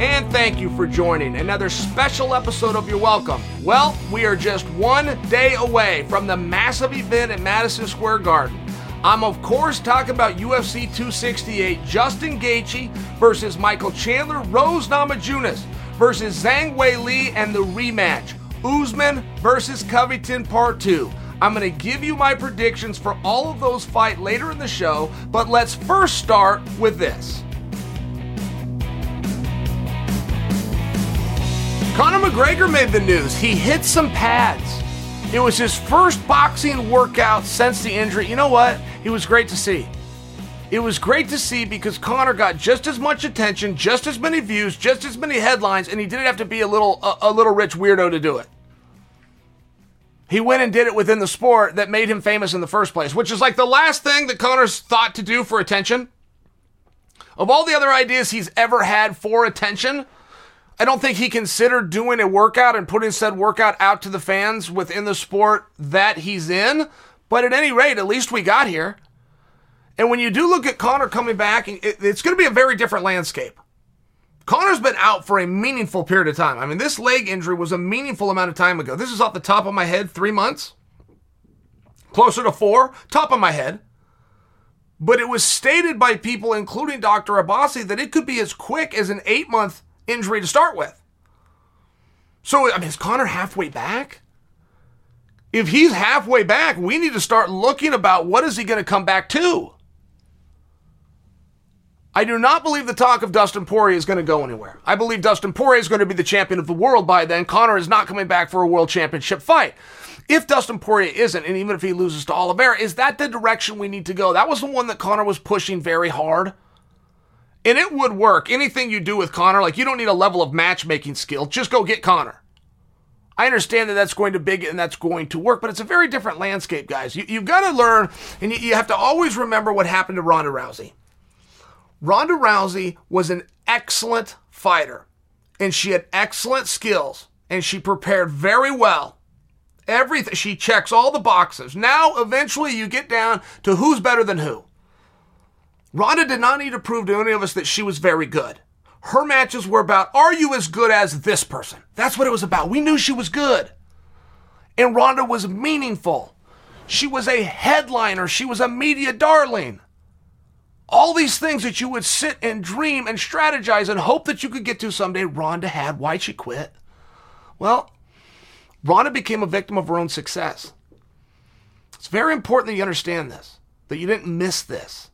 And thank you for joining another special episode of You're Welcome. Well, we are just one day away from the massive event at Madison Square Garden. I'm, of course, talking about UFC 268 Justin Gaethje versus Michael Chandler, Rose Namajunas versus Zhang Weili, and the rematch Usman versus Covington Part 2. I'm going to give you my predictions for all of those fight later in the show, but let's first start with this. Conor McGregor made the news. He hit some pads. It was his first boxing workout since the injury. You know what? It was great to see. It was great to see because Conor got just as much attention, just as many views, just as many headlines, and he didn't have to be a little a, a little rich weirdo to do it. He went and did it within the sport that made him famous in the first place, which is like the last thing that Conor's thought to do for attention. Of all the other ideas he's ever had for attention, I don't think he considered doing a workout and putting said workout out to the fans within the sport that he's in. But at any rate, at least we got here. And when you do look at Conor coming back, it's going to be a very different landscape. Conor's been out for a meaningful period of time. I mean, this leg injury was a meaningful amount of time ago. This is off the top of my head, three months, closer to four, top of my head. But it was stated by people, including Dr. Abbasi, that it could be as quick as an eight month injury to start with. So, I mean, is Conor halfway back? If he's halfway back, we need to start looking about what is he going to come back to. I do not believe the talk of Dustin Poirier is going to go anywhere. I believe Dustin Poirier is going to be the champion of the world by then. Conor is not coming back for a world championship fight. If Dustin Poirier isn't, and even if he loses to Oliveira, is that the direction we need to go? That was the one that Conor was pushing very hard. And it would work. Anything you do with Conor, like you don't need a level of matchmaking skill. Just go get Conor. I understand that that's going to big and that's going to work, but it's a very different landscape, guys. You, have got to learn, and you, you have to always remember what happened to Ronda Rousey. Ronda Rousey was an excellent fighter and she had excellent skills and she prepared very well. Everything she checks all the boxes. Now eventually you get down to who's better than who. Ronda did not need to prove to any of us that she was very good. Her matches were about are you as good as this person? That's what it was about. We knew she was good. And Ronda was meaningful. She was a headliner. She was a media darling. All these things that you would sit and dream and strategize and hope that you could get to someday, Ronda had. Why'd she quit? Well, Ronda became a victim of her own success. It's very important that you understand this, that you didn't miss this.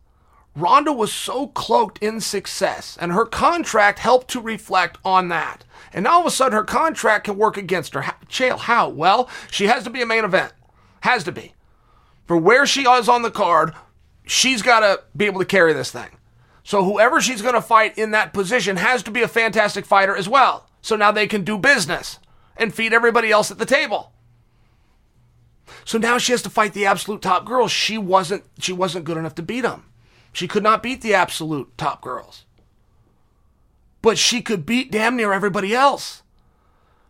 Ronda was so cloaked in success, and her contract helped to reflect on that. And all of a sudden, her contract can work against her. Chael, how? Well, she has to be a main event. Has to be. For where she is on the card, she's got to be able to carry this thing. So whoever she's going to fight in that position has to be a fantastic fighter as well. So now they can do business and feed everybody else at the table. So now she has to fight the absolute top girls. She wasn't she wasn't good enough to beat them. She could not beat the absolute top girls. But she could beat damn near everybody else.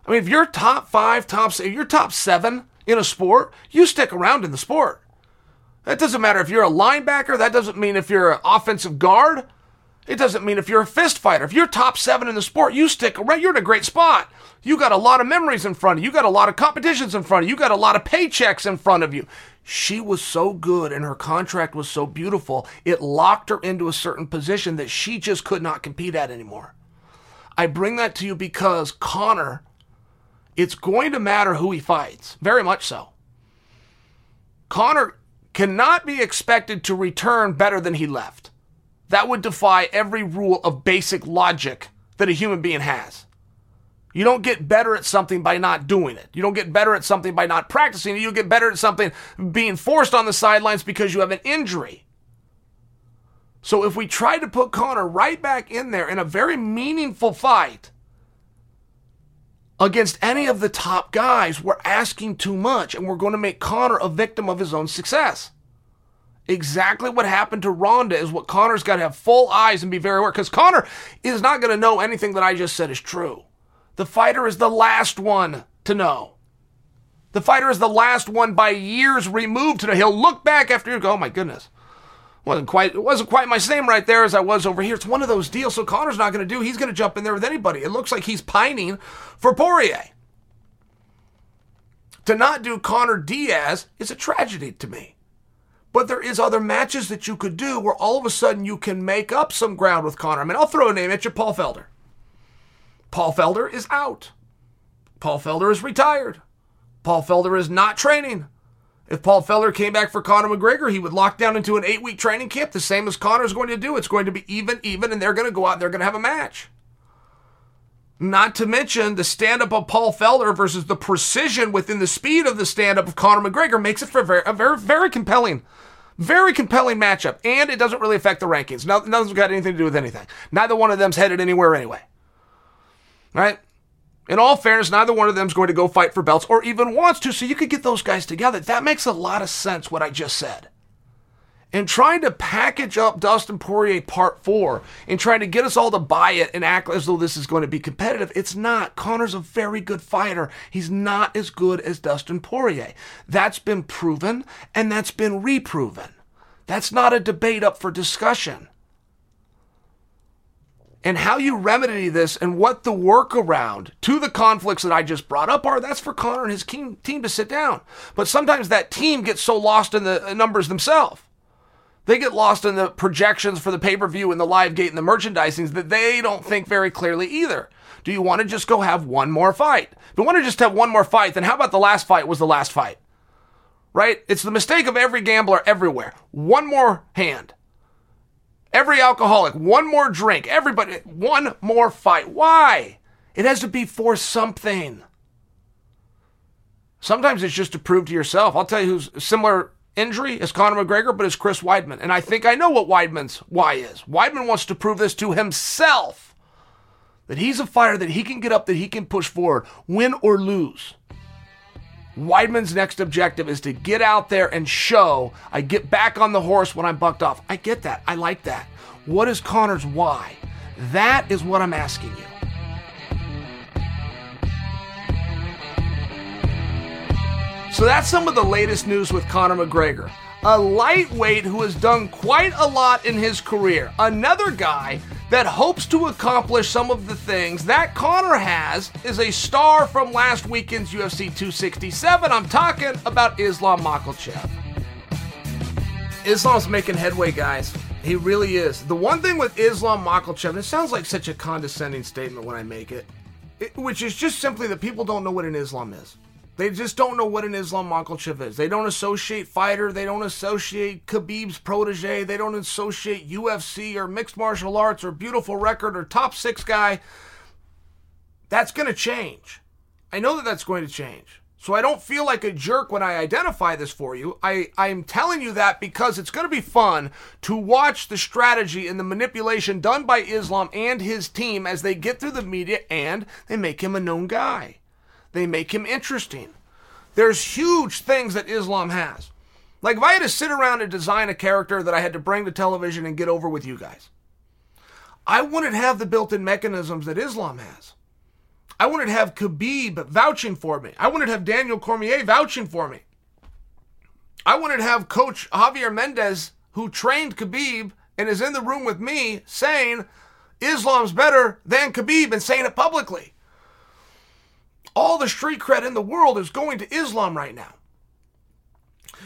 I mean, if you're top five, top if you're top seven in a sport, you stick around in the sport. That doesn't matter if you're a linebacker. That doesn't mean if you're an offensive guard. It doesn't mean if you're a fist fighter. If you're top seven in the sport, you stick around. You're in a great spot. You got a lot of memories in front of you. You got a lot of competitions in front of you. You got a lot of paychecks in front of you. She was so good and her contract was so beautiful, it locked her into a certain position that she just could not compete at anymore. I bring that to you because Conor, it's going to matter who he fights. Very much so. Conor cannot be expected to return better than he left. That would defy every rule of basic logic that a human being has. You don't get better at something by not doing it. You don't get better at something by not practicing it. You get better at something being forced on the sidelines because you have an injury. So if we try to put Conor right back in there in a very meaningful fight, against any of the top guys, we're asking too much and we're going to make Conor a victim of his own success. Exactly what happened to Ronda is what Conor's got to have full eyes and be very aware because Conor is not going to know anything that I just said is true. The fighter is the last one to know. The fighter is the last one by years removed to know. He'll look back after you go, oh my goodness. Wasn't quite it wasn't quite my same right there as I was over here. It's one of those deals. So Conor's not going to do. He's going to jump in there with anybody. It looks like he's pining for Poirier. To not do Conor Diaz is a tragedy to me. But there is other matches that you could do where all of a sudden you can make up some ground with Conor. I mean, I'll throw a name at you, Paul Felder. Paul Felder is out. Paul Felder is retired. Paul Felder is not training. If Paul Felder came back for Conor McGregor, he would lock down into an eight week training camp, the same as Conor is going to do. It's going to be even, even, and they're going to go out and they're going to have a match. Not to mention the stand up of Paul Felder versus the precision within the speed of the stand up of Conor McGregor makes it for a very, a very, very compelling, very compelling matchup. And it doesn't really affect the rankings. nothing's got anything to do with anything. Neither one of them's headed anywhere anyway right? In all fairness, neither one of them's going to go fight for belts or even wants to, so you could get those guys together. That makes a lot of sense, what I just said. And trying to package up Dustin Poirier Part 4 and trying to get us all to buy it and act as though this is going to be competitive, it's not. Conor's a very good fighter. He's not as good as Dustin Poirier. That's been proven and that's been reproven. That's not a debate up for discussion and how you remedy this and what the workaround to the conflicts that I just brought up are, that's for Conor and his team, to sit down. But sometimes that team gets so lost in the uh, numbers themselves. They get lost in the projections for the pay per view and the live gate and the merchandising that they don't think very clearly either. Do you want to just go have one more fight? If you want to just have one more fight, then how about the last fight was the last fight? Right? It's the mistake of every gambler everywhere. One more hand. Every alcoholic, one more drink. Everybody, one more fight. Why? It has to be for something. Sometimes it's just to prove to yourself. I'll tell you who's similar injury is Conor McGregor, but it's Chris Weidman. And I think I know what Weidman's why is. Weidman wants to prove this to himself that he's a fighter that he can get up, that he can push forward, win or lose. Weidman's next objective is to get out there and show I get back on the horse when I'm bucked off. I get that. I like that. What is Conor's why? That is what I'm asking you. So that's some of the latest news with Conor McGregor. A lightweight who has done quite a lot in his career. Another guy that hopes to accomplish some of the things that Conor has is a star from last weekend's UFC 267. I'm talking about Islam Makhachev. Islam's making headway, guys. He really is. The one thing with Islam Makhachev, it sounds like such a condescending statement when I make it, it which is just simply that people don't know what an Islam is. They just don't know what an Islam Makhachev is. They don't associate fighter. They don't associate Khabib's protege. They don't associate UFC or mixed martial arts or beautiful record or top six guy. That's going to change. I know that that's going to change. So I don't feel like a jerk when I identify this for you. I, I'm telling you that because it's going to be fun to watch the strategy and the manipulation done by Islam and his team as they get through the media and they make him a known guy. They make him interesting. There's huge things that Islam has. Like if I had to sit around and design a character that I had to bring to television and get over with you guys, I wouldn't have the built in mechanisms that Islam has. I wouldn't have Khabib vouching for me. I wouldn't have Daniel Cormier vouching for me. I wouldn't have Coach Javier Mendez, who trained Khabib and is in the room with me, saying Islam's better than Khabib and saying it publicly. All the street cred in the world is going to Islam right now.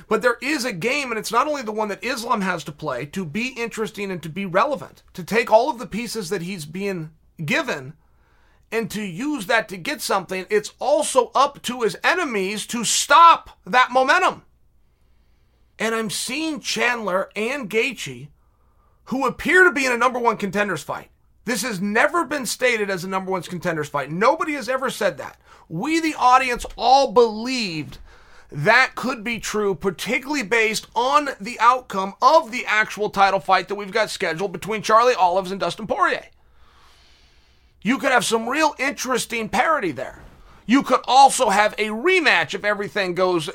But there is a game, and it's not only the one that Islam has to play to be interesting and to be relevant, to take all of the pieces that he's being given and to use that to get something, it's also up to his enemies to stop that momentum. And I'm seeing Chandler and Gaethje, who appear to be in a number one contenders fight. This has never been stated as a number one contenders fight. Nobody has ever said that we, the audience, all believed that could be true, particularly based on the outcome of the actual title fight that we've got scheduled between Charlie Olives and Dustin Poirier. You could have some real interesting parity there. You could also have a rematch if everything goes eh,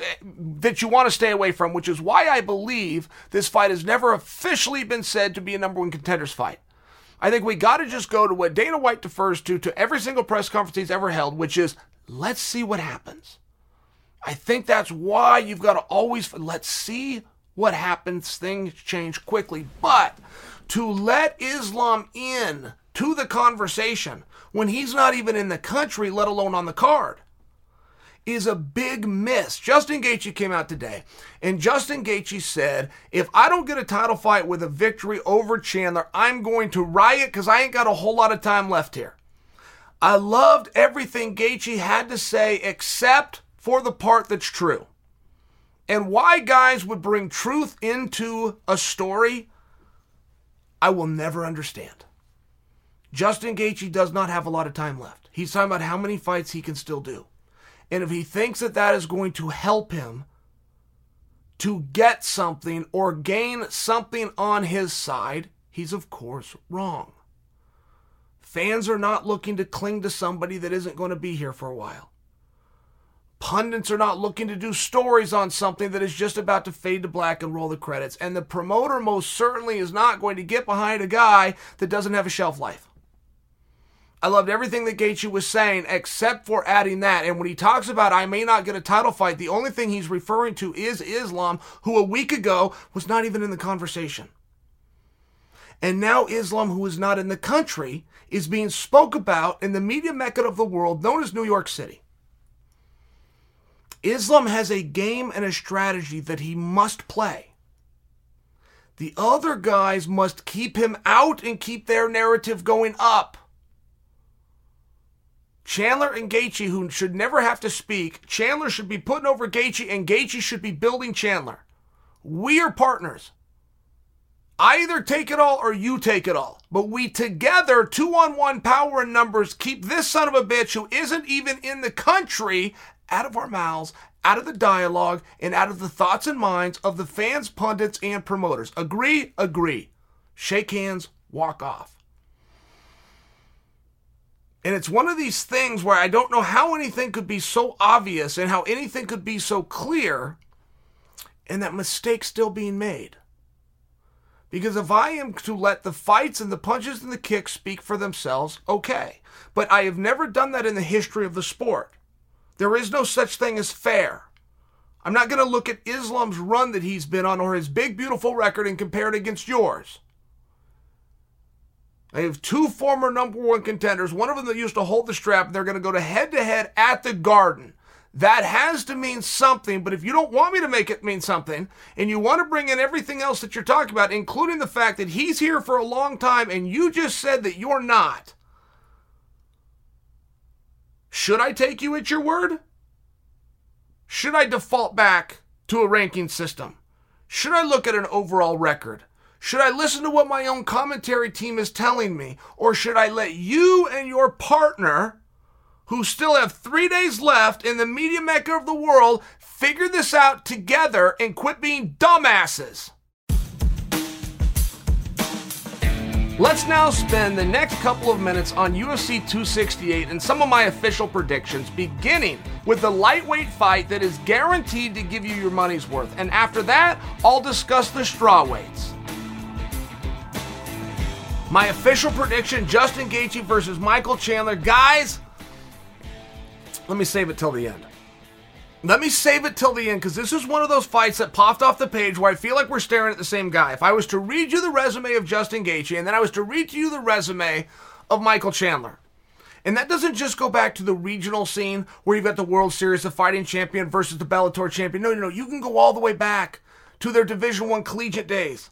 that you want to stay away from, which is why I believe this fight has never officially been said to be a number one contenders fight. I think we got to just go to what Dana White defers to to every single press conference he's ever held, which is let's see what happens. I think that's why you've got to always let's see what happens. Things change quickly, but to let Islam in to the conversation when he's not even in the country, let alone on the card, is a big miss. Justin Gaethje came out today, and Justin Gaethje said, "If I don't get a title fight with a victory over Chandler, I'm going to riot because I ain't got a whole lot of time left here." I loved everything Gaethje had to say, except for the part that's true. And why guys would bring truth into a story, I will never understand. Justin Gaethje does not have a lot of time left. He's talking about how many fights he can still do. And if he thinks that that is going to help him to get something or gain something on his side, he's of course wrong. Fans are not looking to cling to somebody that isn't going to be here for a while. Pundits are not looking to do stories on something that is just about to fade to black and roll the credits. And the promoter most certainly is not going to get behind a guy that doesn't have a shelf life. I loved everything that Gaethje was saying except for adding that. And when he talks about I may not get a title fight, the only thing he's referring to is Islam, who a week ago was not even in the conversation. And now Islam, who is not in the country, is being spoke about in the media mecca of the world known as New York City. Islam has a game and a strategy that he must play. The other guys must keep him out and keep their narrative going up. Chandler and Gaethje, who should never have to speak, Chandler should be putting over Gaethje, and Gaethje should be building Chandler. We are partners. I either take it all or you take it all. But we together, two on one power and numbers, keep this son of a bitch who isn't even in the country out of our mouths, out of the dialogue, and out of the thoughts and minds of the fans, pundits, and promoters. Agree? Agree. Shake hands, walk off. And it's one of these things where I don't know how anything could be so obvious and how anything could be so clear and that mistake still being made. Because if I am to let the fights and the punches and the kicks speak for themselves, okay. But I have never done that in the history of the sport. There is no such thing as fair. I'm not going to look at Islam's run that he's been on or his big, beautiful record and compare it against yours. I have two former number one contenders, one of them that used to hold the strap, they're going to go to head to head at the Garden. That has to mean something, but if you don't want me to make it mean something, and you want to bring in everything else that you're talking about, including the fact that he's here for a long time and you just said that you're not, should I take you at your word? Should I default back to a ranking system? Should I look at an overall record? Should I listen to what my own commentary team is telling me? Or should I let you and your partner, who still have three days left in the media mecca of the world, figure this out together and quit being dumbasses? Let's now spend the next couple of minutes on UFC 268 and some of my official predictions, beginning with the lightweight fight that is guaranteed to give you your money's worth. And after that, I'll discuss the strawweights. My official prediction Justin Gaethje versus Michael Chandler. Guys, let me save it till the end. Let me save it till the end because this is one of those fights that popped off the page where I feel like we're staring at the same guy. If I was to read you the resume of Justin Gaethje and then I was to read you the resume of Michael Chandler, and that doesn't just go back to the regional scene where you've got the World Series, of fighting champion versus the Bellator champion. No, no, no. You can go all the way back to their Division One collegiate days.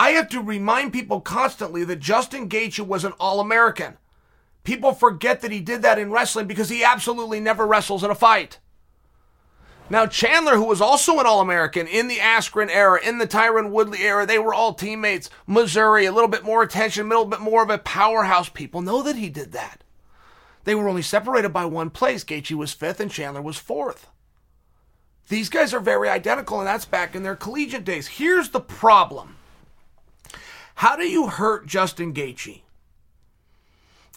I have to remind people constantly that Justin Gaethje was an All-American. People forget that he did that in wrestling because he absolutely never wrestles in a fight. Now, Chandler, who was also an All American in the Askren era, in the Tyron Woodley era, they were all teammates. Missouri, a little bit more attention, a little bit more of a powerhouse. People know that he did that. They were only separated by one place. Gaethje was fifth and Chandler was fourth. These guys are very identical, and that's back in their collegiate days. Here's the problem how do you hurt Justin Gaethje?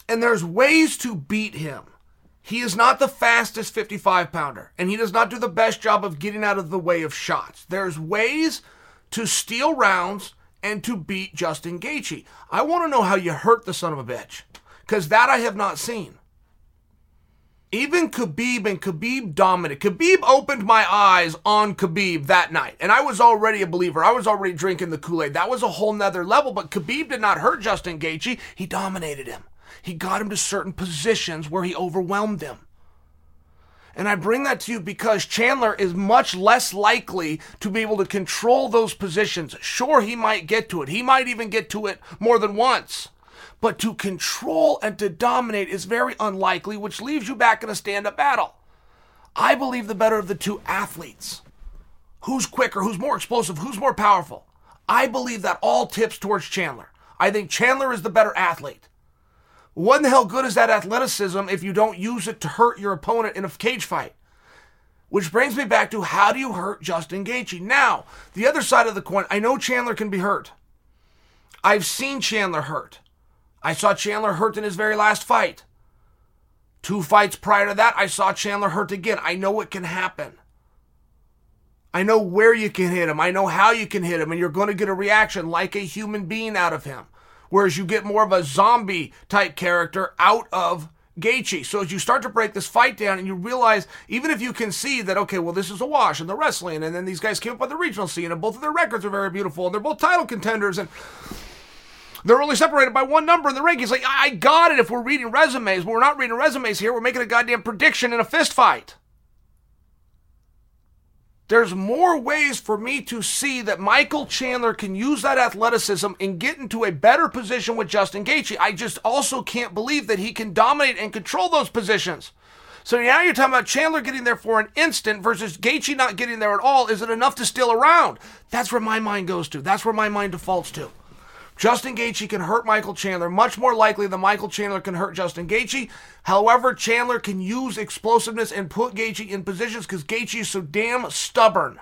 And there's ways to beat him. He is not the fastest 55 pounder, and he does not do the best job of getting out of the way of shots. There's ways to steal rounds and to beat Justin Gaethje. I want to know how you hurt the son of a bitch, because that I have not seen. Even Khabib and Khabib dominated. Khabib opened my eyes on Khabib that night, and I was already a believer. I was already drinking the Kool Aid. That was a whole nother level, but Khabib did not hurt Justin Gaethje. He dominated him. He got him to certain positions where he overwhelmed him. And I bring that to you because Chandler is much less likely to be able to control those positions. Sure, he might get to it. He might even get to it more than once. But to control and to dominate is very unlikely, which leaves you back in a stand up battle. I believe the better of the two athletes. Who's quicker? Who's more explosive? Who's more powerful? I believe that all tips towards Chandler. I think Chandler is the better athlete. What in the hell good is that athleticism if you don't use it to hurt your opponent in a cage fight? Which brings me back to how do you hurt Justin Gaethje? Now, the other side of the coin, I know Chandler can be hurt. I've seen Chandler hurt. I saw Chandler hurt in his very last fight. Two fights prior to that, I saw Chandler hurt again. I know it can happen. I know where you can hit him. I know how you can hit him, and you're going to get a reaction like a human being out of him whereas you get more of a zombie type character out of Gaethje. So as you start to break this fight down and you realize, even if you can see that, okay, well, this is a wash in the wrestling, and then these guys came up on the regional scene, and both of their records are very beautiful, and they're both title contenders, and they're only separated by one number in the rankings. Like, I got it if we're reading resumes, we're not reading resumes here. We're making a goddamn prediction in a fist fight. There's more ways for me to see that Michael Chandler can use that athleticism and get into a better position with Justin Gaethje. I just also can't believe that he can dominate and control those positions. So now you're talking about Chandler getting there for an instant versus Gaethje not getting there at all. Is it enough to still around? That's where my mind goes to. That's where my mind defaults to. Justin Gaethje can hurt Michael Chandler much more likely than Michael Chandler can hurt Justin Gaethje. However, Chandler can use explosiveness and put Gaethje in positions because Gaethje is so damn stubborn.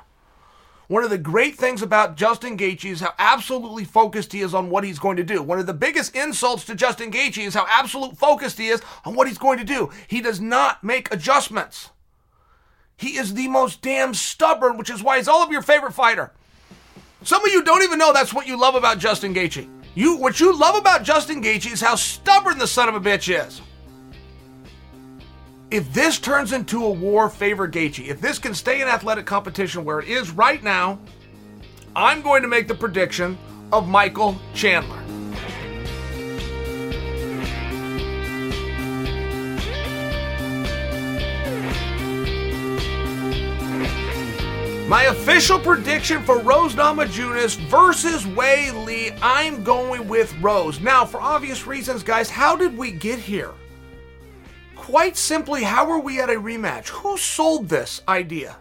One of the great things about Justin Gaethje is how absolutely focused he is on what he's going to do. One of the biggest insults to Justin Gaethje is how absolute focused he is on what he's going to do. He does not make adjustments. He is the most damn stubborn, which is why he's all of your favorite fighter. Some of you don't even know that's what you love about Justin Gaethje. You, what you love about Justin Gaethje is how stubborn the son of a bitch is. If this turns into a war, favor Gaethje. If this can stay in athletic competition where it is right now, I'm going to make the prediction of Michael Chandler. My official prediction for Rose Namajunas versus Weili, I'm going with Rose. Now, for obvious reasons, guys, how did we get here? Quite simply, how are we at a rematch? Who sold this idea?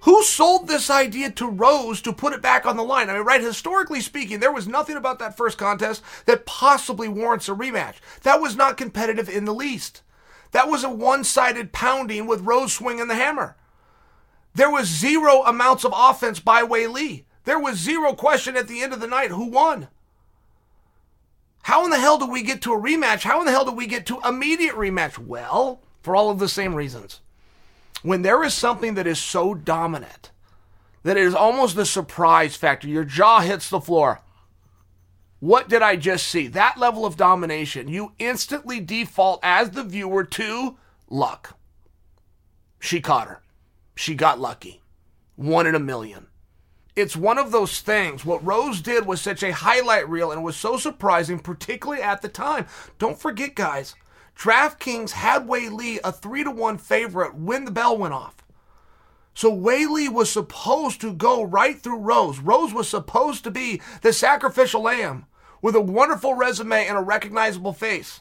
Who sold this idea to Rose to put it back on the line? I mean, right, historically speaking, there was nothing about that first contest that possibly warrants a rematch. That was not competitive in the least. That was a one sided pounding with Rose swinging the hammer. There was zero amounts of offense by Weili. There was zero question at the end of the night who won. How in the hell do we get to a rematch? How in the hell do we get to immediate rematch? Well, for all of the same reasons. When there is something that is so dominant that it is almost the surprise factor, your jaw hits the floor. What did I just see? That level of domination, you instantly default as the viewer to luck. She caught her. She got lucky. One in a million. It's one of those things. What Rose did was such a highlight reel and was so surprising, particularly at the time. Don't forget, guys, DraftKings had Weili a 3 to 1 favorite when the bell went off. So Weili was supposed to go right through Rose. Rose was supposed to be the sacrificial lamb with a wonderful resume and a recognizable face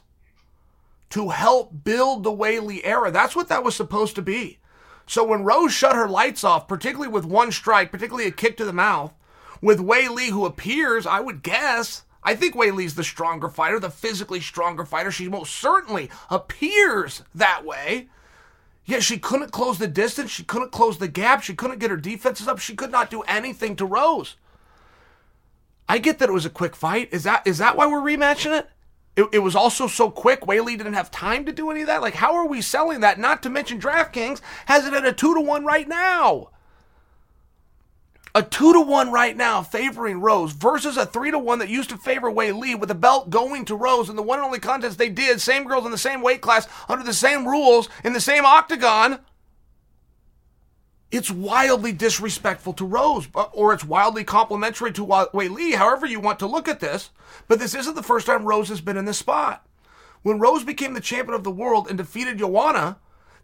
to help build the Weili era. That's what that was supposed to be. So when Rose shut her lights off, particularly with one strike, particularly a kick to the mouth, with Weili, who appears, I would guess, I think Weili's the stronger fighter, the physically stronger fighter. She most certainly appears that way. Yet she couldn't close the distance. She couldn't close the gap. She couldn't get her defenses up. She could not do anything to Rose. I get that it was a quick fight. Is that is that why we're rematching it? It, it was also so quick. Weili didn't have time to do any of that. Like, how are we selling that? Not to mention DraftKings has it at a two to one right now. A two to one right now favoring Rose versus a three to one that used to favor Weili with the belt going to Rose in the one and only contest they did. Same girls in the same weight class under the same rules in the same octagon. It's wildly disrespectful to Rose, uh, or it's wildly complimentary to Weili, however you want to look at this. But this isn't the first time Rose has been in this spot. When Rose became the champion of the world and defeated Joanna,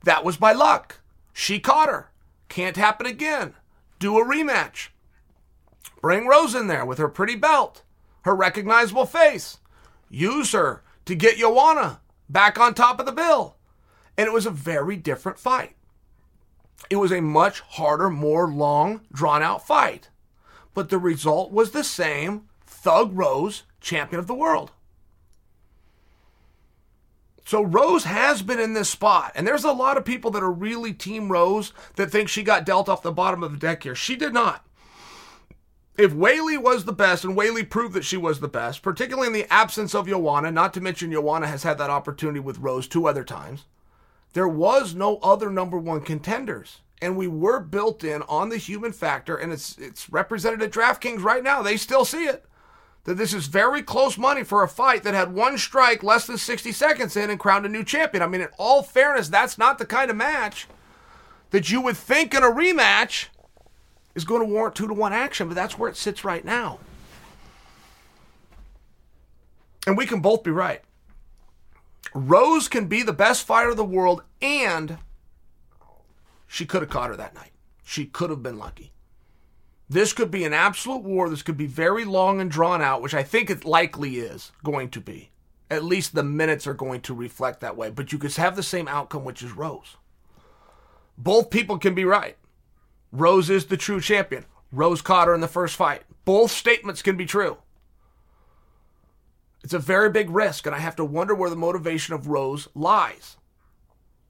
that was by luck. She caught her. Can't happen again do a rematch. Bring Rose in there with her pretty belt, her recognizable face. Use her to get Joanna back on top of the bill. And it was a very different fight. It was a much harder, more long, drawn out fight. But the result was the same Thug Rose, champion of the world. So Rose has been in this spot, and there's a lot of people that are really Team Rose that think she got dealt off the bottom of the deck here. She did not. If Weili was the best, and Weili proved that she was the best, particularly in the absence of Joanna, not to mention Joanna has had that opportunity with Rose two other times, there was no other number one contenders. And we were built in on the human factor, and it's it's represented at DraftKings right now. They still see it that this is very close money for a fight that had one strike less than 60 seconds in and crowned a new champion. I mean, in all fairness, that's not the kind of match that you would think in a rematch is going to warrant two to one action, but that's where it sits right now. And we can both be right. Rose can be the best fighter of the world, and she could have caught her that night. She could have been lucky. This could be an absolute war. This could be very long and drawn out, which I think it likely is going to be. At least the minutes are going to reflect that way. But you could have the same outcome, which is Rose. Both people can be right. Rose is the true champion. Rose caught her in the first fight. Both statements can be true. It's a very big risk, and I have to wonder where the motivation of Rose lies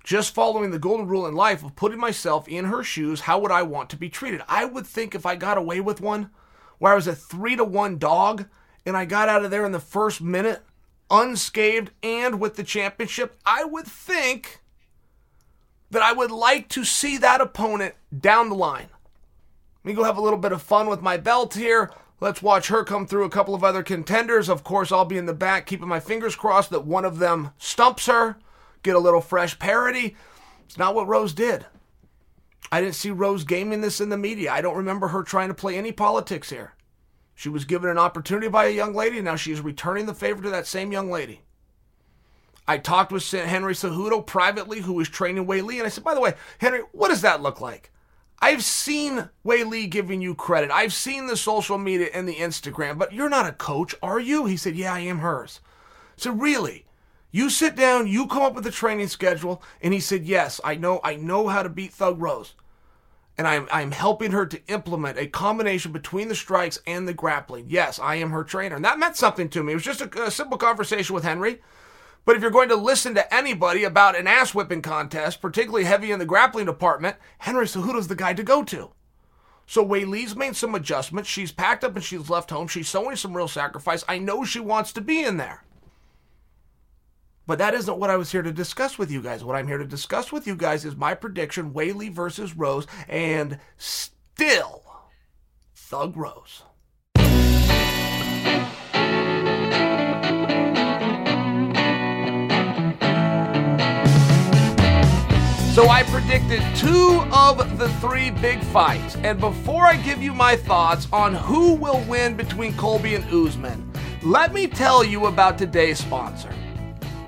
just following the golden rule in life of putting myself in her shoes, how would I want to be treated? I would think if I got away with one where I was a three to one dog and I got out of there in the first minute unscathed and with the championship, I would think that I would like to see that opponent down the line. Let me go have a little bit of fun with my belt here. Let's watch her come through a couple of other contenders. Of course, I'll be in the back keeping my fingers crossed that one of them stumps her get a little fresh parody. It's not what Rose did. I didn't see Rose gaming this in the media. I don't remember her trying to play any politics here. She was given an opportunity by a young lady, and now she is returning the favor to that same young lady. I talked with Henry Cejudo privately, who was training Weili, and I said, by the way, Henry, what does that look like? I've seen Weili giving you credit. I've seen the social media and the Instagram, but you're not a coach, are you? He said, yeah, I am hers. So really, you sit down, you come up with a training schedule. And he said, Yes, I know, I know how to beat Thug Rose. And I'm, I'm helping her to implement a combination between the strikes and the grappling. Yes, I am her trainer. And that meant something to me. It was just a, a simple conversation with Henry. But if you're going to listen to anybody about an ass whipping contest, particularly heavy in the grappling department, Henry Cejudo's the guy to go to. So Weili's made some adjustments. She's packed up and she's left home. She's showing some real sacrifice. I know she wants to be in there. But that isn't what I was here to discuss with you guys. What I'm here to discuss with you guys is my prediction Weili versus Rose, and still Thug Rose. So I predicted two of the three big fights. And before I give you my thoughts on who will win between Colby and Usman, let me tell you about today's sponsor.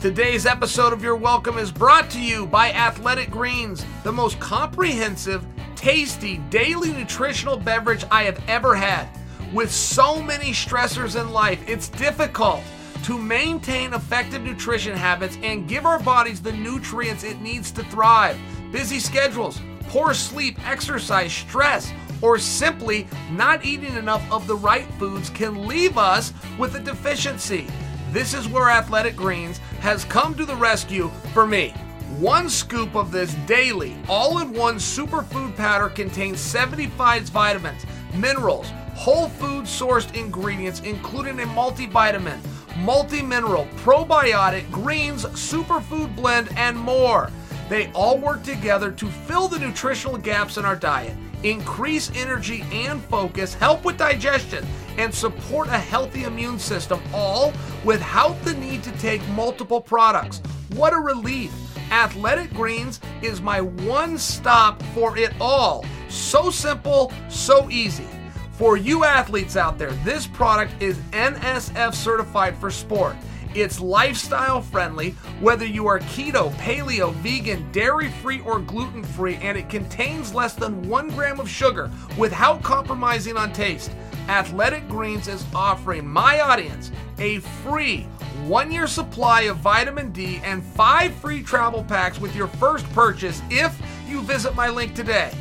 Today's episode of You're Welcome is brought to you by Athletic Greens, the most comprehensive, tasty daily nutritional beverage I have ever had. With so many stressors in life, it's difficult to maintain effective nutrition habits and give our bodies the nutrients it needs to thrive. Busy schedules, poor sleep, exercise, stress, or simply not eating enough of the right foods can leave us with a deficiency. This is where Athletic Greens has come to the rescue for me. One scoop of this daily, all in one superfood powder contains 75 vitamins, minerals, whole food sourced ingredients, including a multivitamin, multi mineral, probiotic, greens, superfood blend, and more. They all work together to fill the nutritional gaps in our diet, increase energy and focus, help with digestion, and support a healthy immune system, all without the need to take multiple products. What a relief! Athletic Greens is my one stop for it all. So simple, so easy. For you athletes out there, this product is NSF certified for sport. It's lifestyle friendly, whether you are keto, paleo, vegan, dairy free, or gluten free, and it contains less than one gram of sugar without compromising on taste. Athletic Greens is offering my audience a free one year supply of vitamin D and five free travel packs with your first purchase if you visit my link today.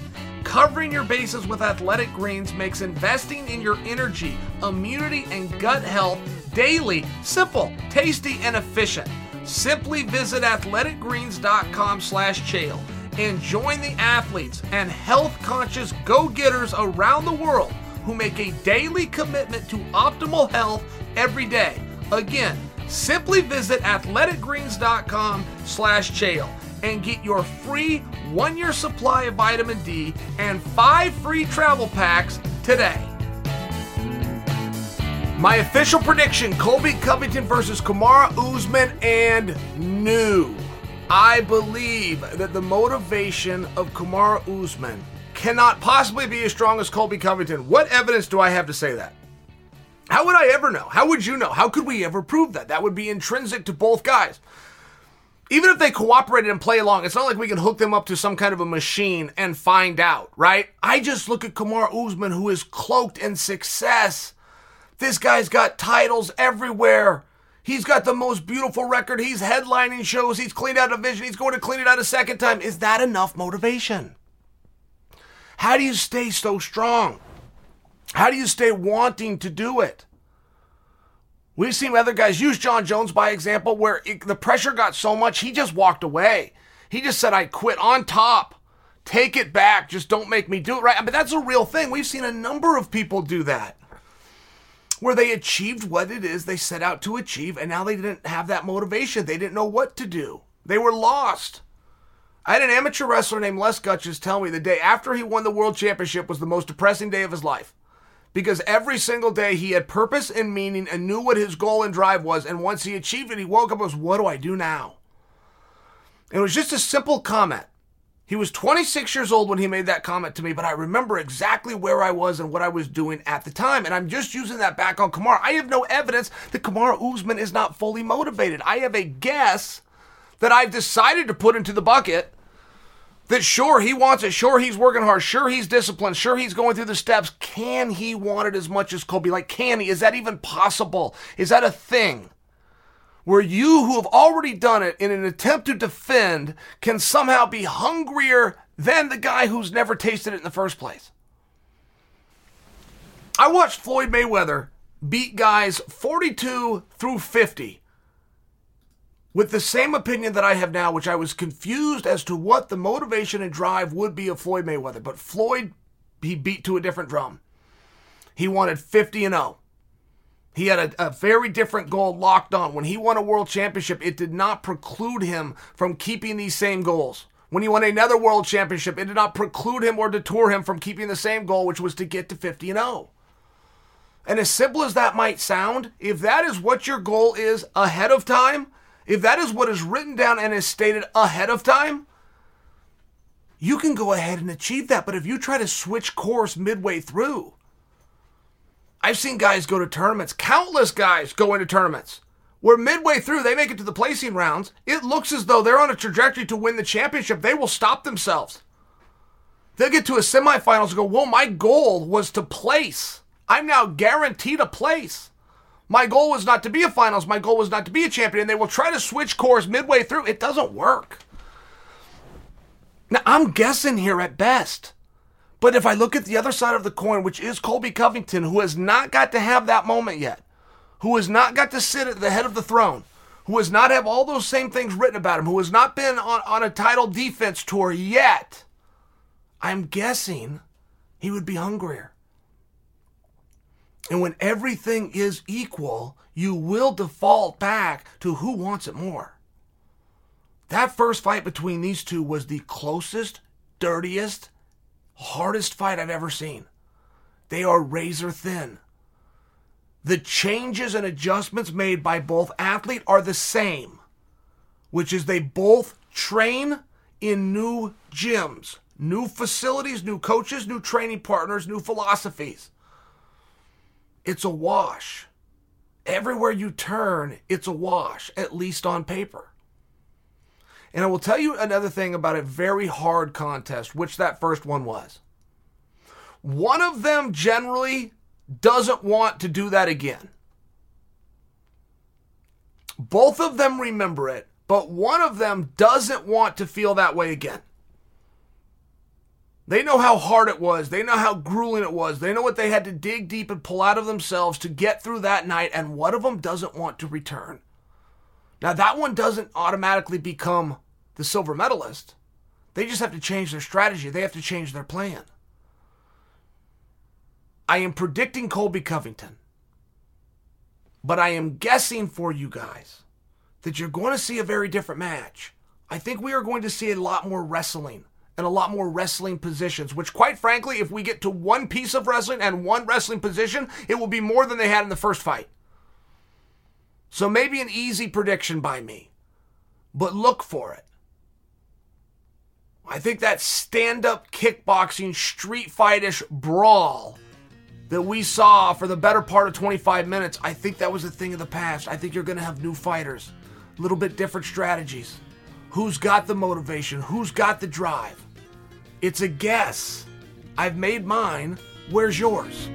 Covering your bases with athletic greens makes investing in your energy, immunity, and gut health daily simple, tasty, and efficient. Simply visit athleticgreens.com slash chael and join the athletes and health-conscious go-getters around the world who make a daily commitment to optimal health every day. Again, simply visit athleticgreens.com slash chael and get your free one year supply of vitamin D and five free travel packs today. My official prediction Colby Covington versus Kamaru Usman and new. I believe that the motivation of Kamaru Usman cannot possibly be as strong as Colby Covington. What evidence do I have to say that? How would I ever know? How would you know? How could we ever prove that? That would be intrinsic to both guys even if they cooperated and play along, it's not like we can hook them up to some kind of a machine and find out, right? I just look at Kamaru Usman, who is cloaked in success. This guy's got titles everywhere. He's got the most beautiful record. He's headlining shows. He's cleaned out a vision. He's going to clean it out a second time. Is that enough motivation? How do you stay so strong? How do you stay wanting to do it? We've seen other guys use Jon Jones by example, where it, the pressure got so much he just walked away. He just said, "I quit on top. Take it back. Just don't make me do it right." But that's a real thing. We've seen a number of people do that, where they achieved what it is they set out to achieve, and now they didn't have that motivation. They didn't know what to do. They were lost. I had an amateur wrestler named Les Gutches tell me the day after he won the world championship was the most depressing day of his life because every single day he had purpose and meaning and knew what his goal and drive was. And once he achieved it, he woke up and was, What do I do now? It was just a simple comment. He was 26 years old when he made that comment to me, but I remember exactly where I was and what I was doing at the time. And I'm just using that back on Kamaru. I have no evidence that Kamaru Usman is not fully motivated. I have a guess that I've decided to put into the bucket that sure he wants it, sure he's working hard, sure he's disciplined, sure he's going through the steps. Can he want it as much as Colby? Like, can he? Is that even possible? Is that a thing? Where you who have already done it in an attempt to defend can somehow be hungrier than the guy who's never tasted it in the first place. I watched Floyd Mayweather beat guys 42 through 50 with the same opinion that I have now, which I was confused as to what the motivation and drive would be of Floyd Mayweather. But Floyd, he beat to a different drum. He wanted 50 and 0. He had a, a, very different goal locked on. When he won a world championship, it did not preclude him from keeping these same goals. When he won another world championship, it did not preclude him or deter him from keeping the same goal, which was to get to 50 and 0. And as simple as that might sound, if that is what your goal is ahead of time, if that is what is written down and is stated ahead of time, you can go ahead and achieve that. But if you try to switch course midway through, I've seen guys go to tournaments, countless guys go into tournaments where midway through they make it to the placing rounds. It looks as though they're on a trajectory to win the championship. They will stop themselves. They'll get to a semifinals and go, Well, my goal was to place. I'm now guaranteed a place. My goal was not to be a finals. My goal was not to be a champion. And They will try to switch course midway through. It doesn't work. Now, I'm guessing here at best. But if I look at the other side of the coin, which is Colby Covington, who has not got to have that moment yet, who has not got to sit at the head of the throne, who has not have all those same things written about him, who has not been on, on a title defense tour yet, I'm guessing he would be hungrier. And when everything is equal, you will default back to who wants it more. That first fight between these two was the closest, dirtiest, hardest fight I've ever seen. They are razor thin. The changes and adjustments made by both athlete are the same, which is they both train in new gyms, new facilities, new coaches, new training partners, new philosophies. It's a wash. Everywhere you turn, it's a wash, at least on paper. And I will tell you another thing about a very hard contest, which that first one was. One of them generally doesn't want to do that again. Both of them remember it, but one of them doesn't want to feel that way again. They know how hard it was. They know how grueling it was. They know what they had to dig deep and pull out of themselves to get through that night, and one of them doesn't want to return. Now, that one doesn't automatically become the silver medalist. They just have to change their strategy, they have to change their plan. I am predicting Colby Covington, but I am guessing for you guys that you're going to see a very different match. I think we are going to see a lot more wrestling and a lot more wrestling positions, which, quite frankly, if we get to one piece of wrestling and one wrestling position, it will be more than they had in the first fight. So maybe an easy prediction by me, but look for it. I think that stand up kickboxing, street fightish brawl that we saw for the better part of 25 minutes, I think that was a thing of the past. I think you're going to have new fighters, a little bit different strategies. Who's got the motivation? Who's got the drive? It's a guess. I've made mine. Where's yours?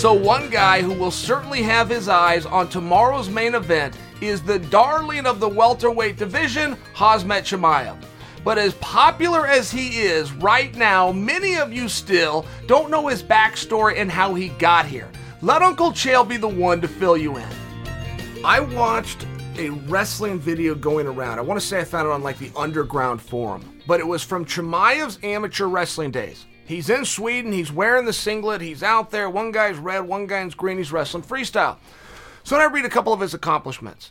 So, one guy who will certainly have his eyes on tomorrow's main event is the darling of the welterweight division, Khamzat Chimaev. But as popular as he is right now, many of you still don't know his backstory and how he got here. Let Uncle Chael be the one to fill you in. I watched a wrestling video going around. I want to say I found it on like the underground forum, but it was from Chimaev's amateur wrestling days. He's in Sweden, he's wearing the singlet, he's out there. One guy's red, one guy's green, he's wrestling freestyle. So I read a couple of his accomplishments.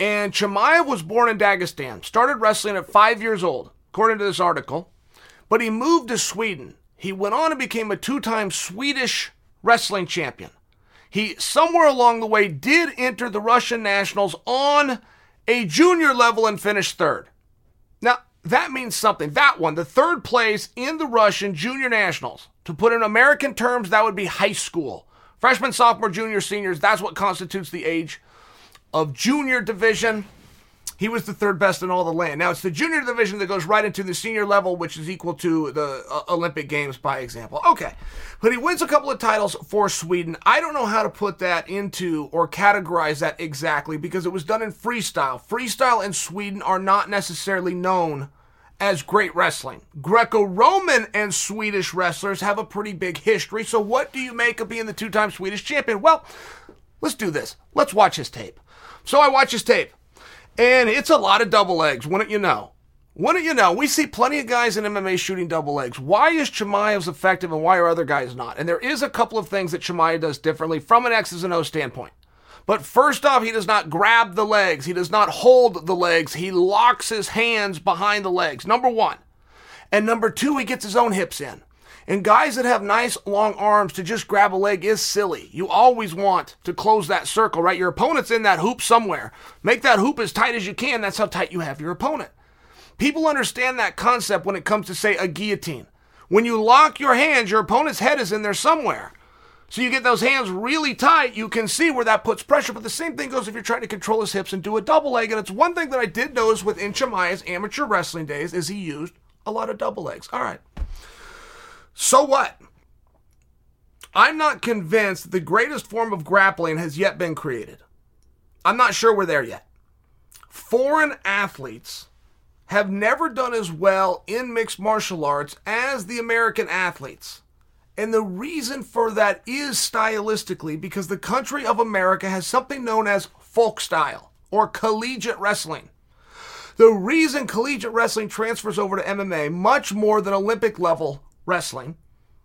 And Chimaev was born in Dagestan, started wrestling at five years old, according to this article, but he moved to Sweden. He went on and became a two time Swedish wrestling champion. He, somewhere along the way, did enter the Russian Nationals on a junior level and finished third. Now, that means something. That one, the third place in the Russian Junior Nationals. To put in American terms, that would be high school. Freshman, sophomore, junior, seniors, that's what constitutes the age of junior division. He was the third best in all the land. Now it's the junior division that goes right into the senior level, which is equal to the uh, Olympic Games by example. Okay, but he wins a couple of titles for Sweden. I don't know how to put that into or categorize that exactly because it was done in freestyle. Freestyle and Sweden are not necessarily known as great wrestling. Greco Roman and Swedish wrestlers have a pretty big history. So, what do you make of being the two time Swedish champion? Well, let's do this. Let's watch his tape. So, I watch his tape. And it's a lot of double legs, wouldn't you know? Wouldn't you know? We see plenty of guys in MMA shooting double legs. Why is Chimaev's effective and why are other guys not? And there is a couple of things that Chimaev does differently from an X's and O standpoint. But first off, he does not grab the legs. He does not hold the legs. He locks his hands behind the legs. Number one. And number two, he gets his own hips in. And guys that have nice long arms to just grab a leg is silly. You always want to close that circle, right? Your opponent's in that hoop somewhere. Make that hoop as tight as you can. That's how tight you have your opponent. People understand that concept when it comes to, say, a guillotine. When you lock your hands, your opponent's head is in there somewhere. So you get those hands really tight, you can see where that puts pressure. But the same thing goes if you're trying to control his hips and do a double leg. And it's one thing that I did notice with Chimaev's amateur wrestling days is he used a lot of double legs. All right. So what? I'm not convinced the greatest form of grappling has yet been created. I'm not sure we're there yet. Foreign athletes have never done as well in mixed martial arts as the American athletes. And the reason for that is stylistically because the country of America has something known as folk style or collegiate wrestling. The reason collegiate wrestling transfers over to MMA much more than Olympic level wrestling,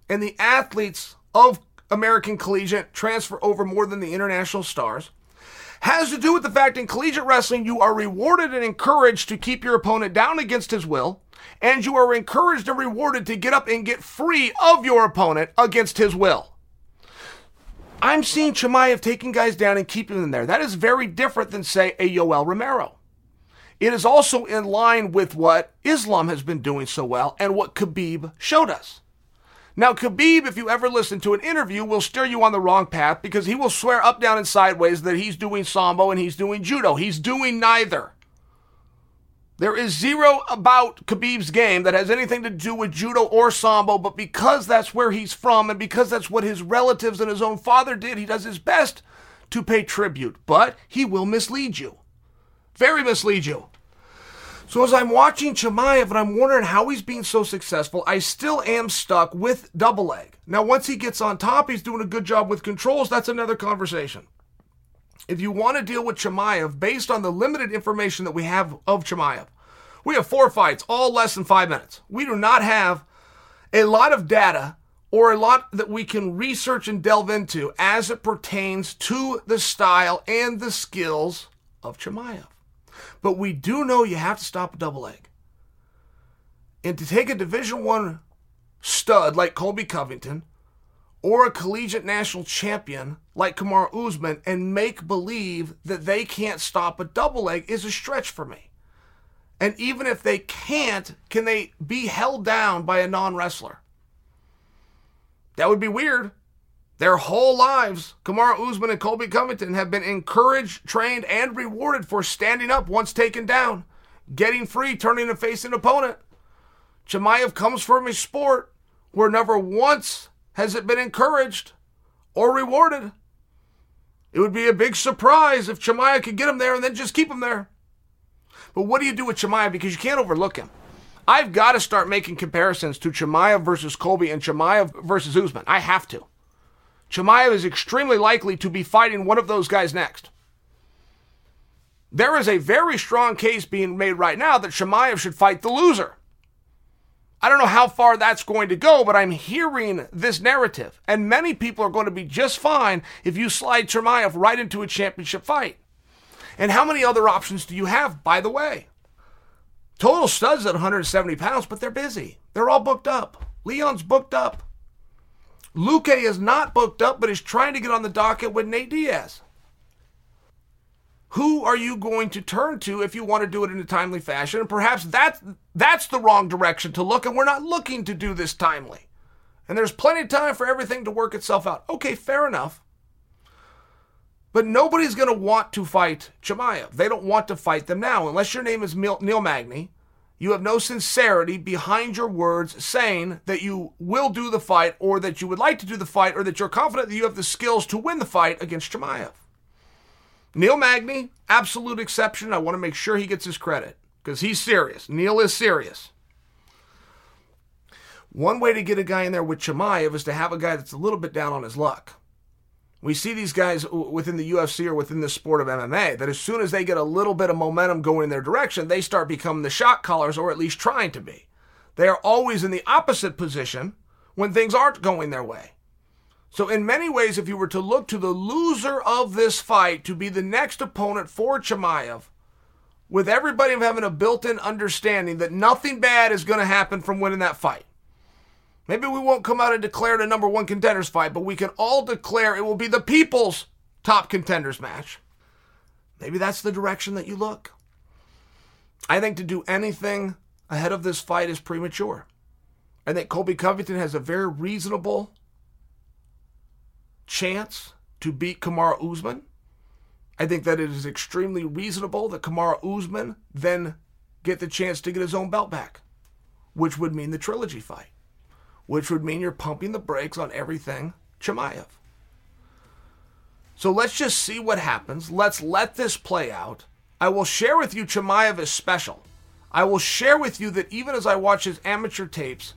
and the athletes of American collegiate transfer over more than the international stars, has to do with the fact in collegiate wrestling you are rewarded and encouraged to keep your opponent down against his will, and you are encouraged and rewarded to get up and get free of your opponent against his will. I'm seeing Chimaev taking guys down and keeping them there. That is very different than, say, a Yoel Romero. It is also in line with what Islam has been doing so well and what Khabib showed us. Now, Khabib, if you ever listen to an interview, will steer you on the wrong path because he will swear up, down, and sideways that he's doing sambo and he's doing judo. He's doing neither. There is zero about Khabib's game that has anything to do with judo or sambo, but because that's where he's from and because that's what his relatives and his own father did, he does his best to pay tribute. But he will mislead you. Very mislead you. So as I'm watching Chimaev and I'm wondering how he's being so successful, I still am stuck with double leg. Now, once he gets on top, he's doing a good job with controls. That's another conversation. If you want to deal with Chimaev based on the limited information that we have of Chimaev, we have four fights, all less than five minutes. We do not have a lot of data or a lot that we can research and delve into as it pertains to the style and the skills of Chimaev. But we do know you have to stop a double leg. And to take a Division One stud like Colby Covington or a collegiate national champion like Kamaru Usman and make believe that they can't stop a double leg is a stretch for me. And even if they can't, can they be held down by a non wrestler? That would be weird. Their whole lives, Kamaru Usman and Colby Covington have been encouraged, trained, and rewarded for standing up once taken down, getting free, turning and facing an opponent. Chimaev comes from a sport where never once has it been encouraged or rewarded. It would be a big surprise if Chimaev could get him there and then just keep him there. But what do you do with Chimaev? Because you can't overlook him. I've got to start making comparisons to Chimaev versus Colby and Chimaev versus Usman. I have to. Chimaev is extremely likely to be fighting one of those guys next. There is a very strong case being made right now that Chimaev should fight the loser. I don't know how far that's going to go, but I'm hearing this narrative. And many people are going to be just fine if you slide Chimaev right into a championship fight. And how many other options do you have, by the way? Total studs at 170 pounds, but they're busy. They're all booked up. Leon's booked up. Luque is not booked up, but is trying to get on the docket with Nate Diaz. Who are you going to turn to if you want to do it in a timely fashion? And perhaps that's that's the wrong direction to look, and we're not looking to do this timely. And there's plenty of time for everything to work itself out. Okay, fair enough. But nobody's going to want to fight Chimaev. They don't want to fight them now, unless your name is Neil Magny you have no sincerity behind your words saying that you will do the fight or that you would like to do the fight or that you're confident that you have the skills to win the fight against Chimaev. Neil Magny, absolute exception. I want to make sure he gets his credit because he's serious. Neil is serious. One way to get a guy in there with Chimaev is to have a guy that's a little bit down on his luck. We see these guys within the UFC or within the sport of MMA that as soon as they get a little bit of momentum going in their direction, they start becoming the shot callers or at least trying to be. They are always in the opposite position when things aren't going their way. So, in many ways, if you were to look to the loser of this fight to be the next opponent for Chimaev, with everybody having a built in understanding that nothing bad is going to happen from winning that fight. Maybe we won't come out and declare the number one contenders fight, but we can all declare it will be the people's top contenders match. Maybe that's the direction that you look. I think to do anything ahead of this fight is premature. I think Colby Covington has a very reasonable chance to beat Kamaru Usman. I think that it is extremely reasonable that Kamaru Usman then get the chance to get his own belt back, which would mean the trilogy fight which would mean you're pumping the brakes on everything Chimaev. So let's just see what happens. Let's let this play out. I will share with you Chimaev is special. I will share with you that even as I watch his amateur tapes,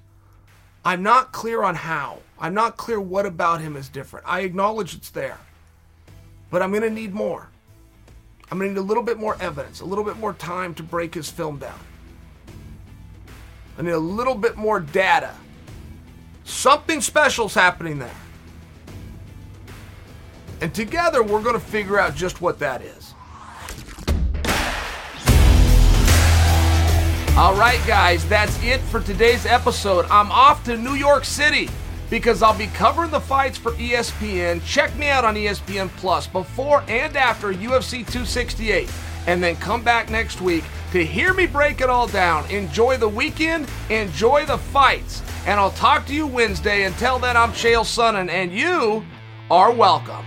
I'm not clear on how. I'm not clear what about him is different. I acknowledge it's there. But I'm going to need more. I'm going to need a little bit more evidence, a little bit more time to break his film down. I need a little bit more data. Something special's happening there. And together we're going to figure out just what that is. All right, guys, that's it for today's episode. I'm off to New York City because I'll be covering the fights for ESPN. Check me out on ESPN Plus before and after UFC 268. And then come back next week to hear me break it all down. Enjoy the weekend, enjoy the fights. And I'll talk to you Wednesday. Until then, I'm Chael Sonnen, and you are welcome.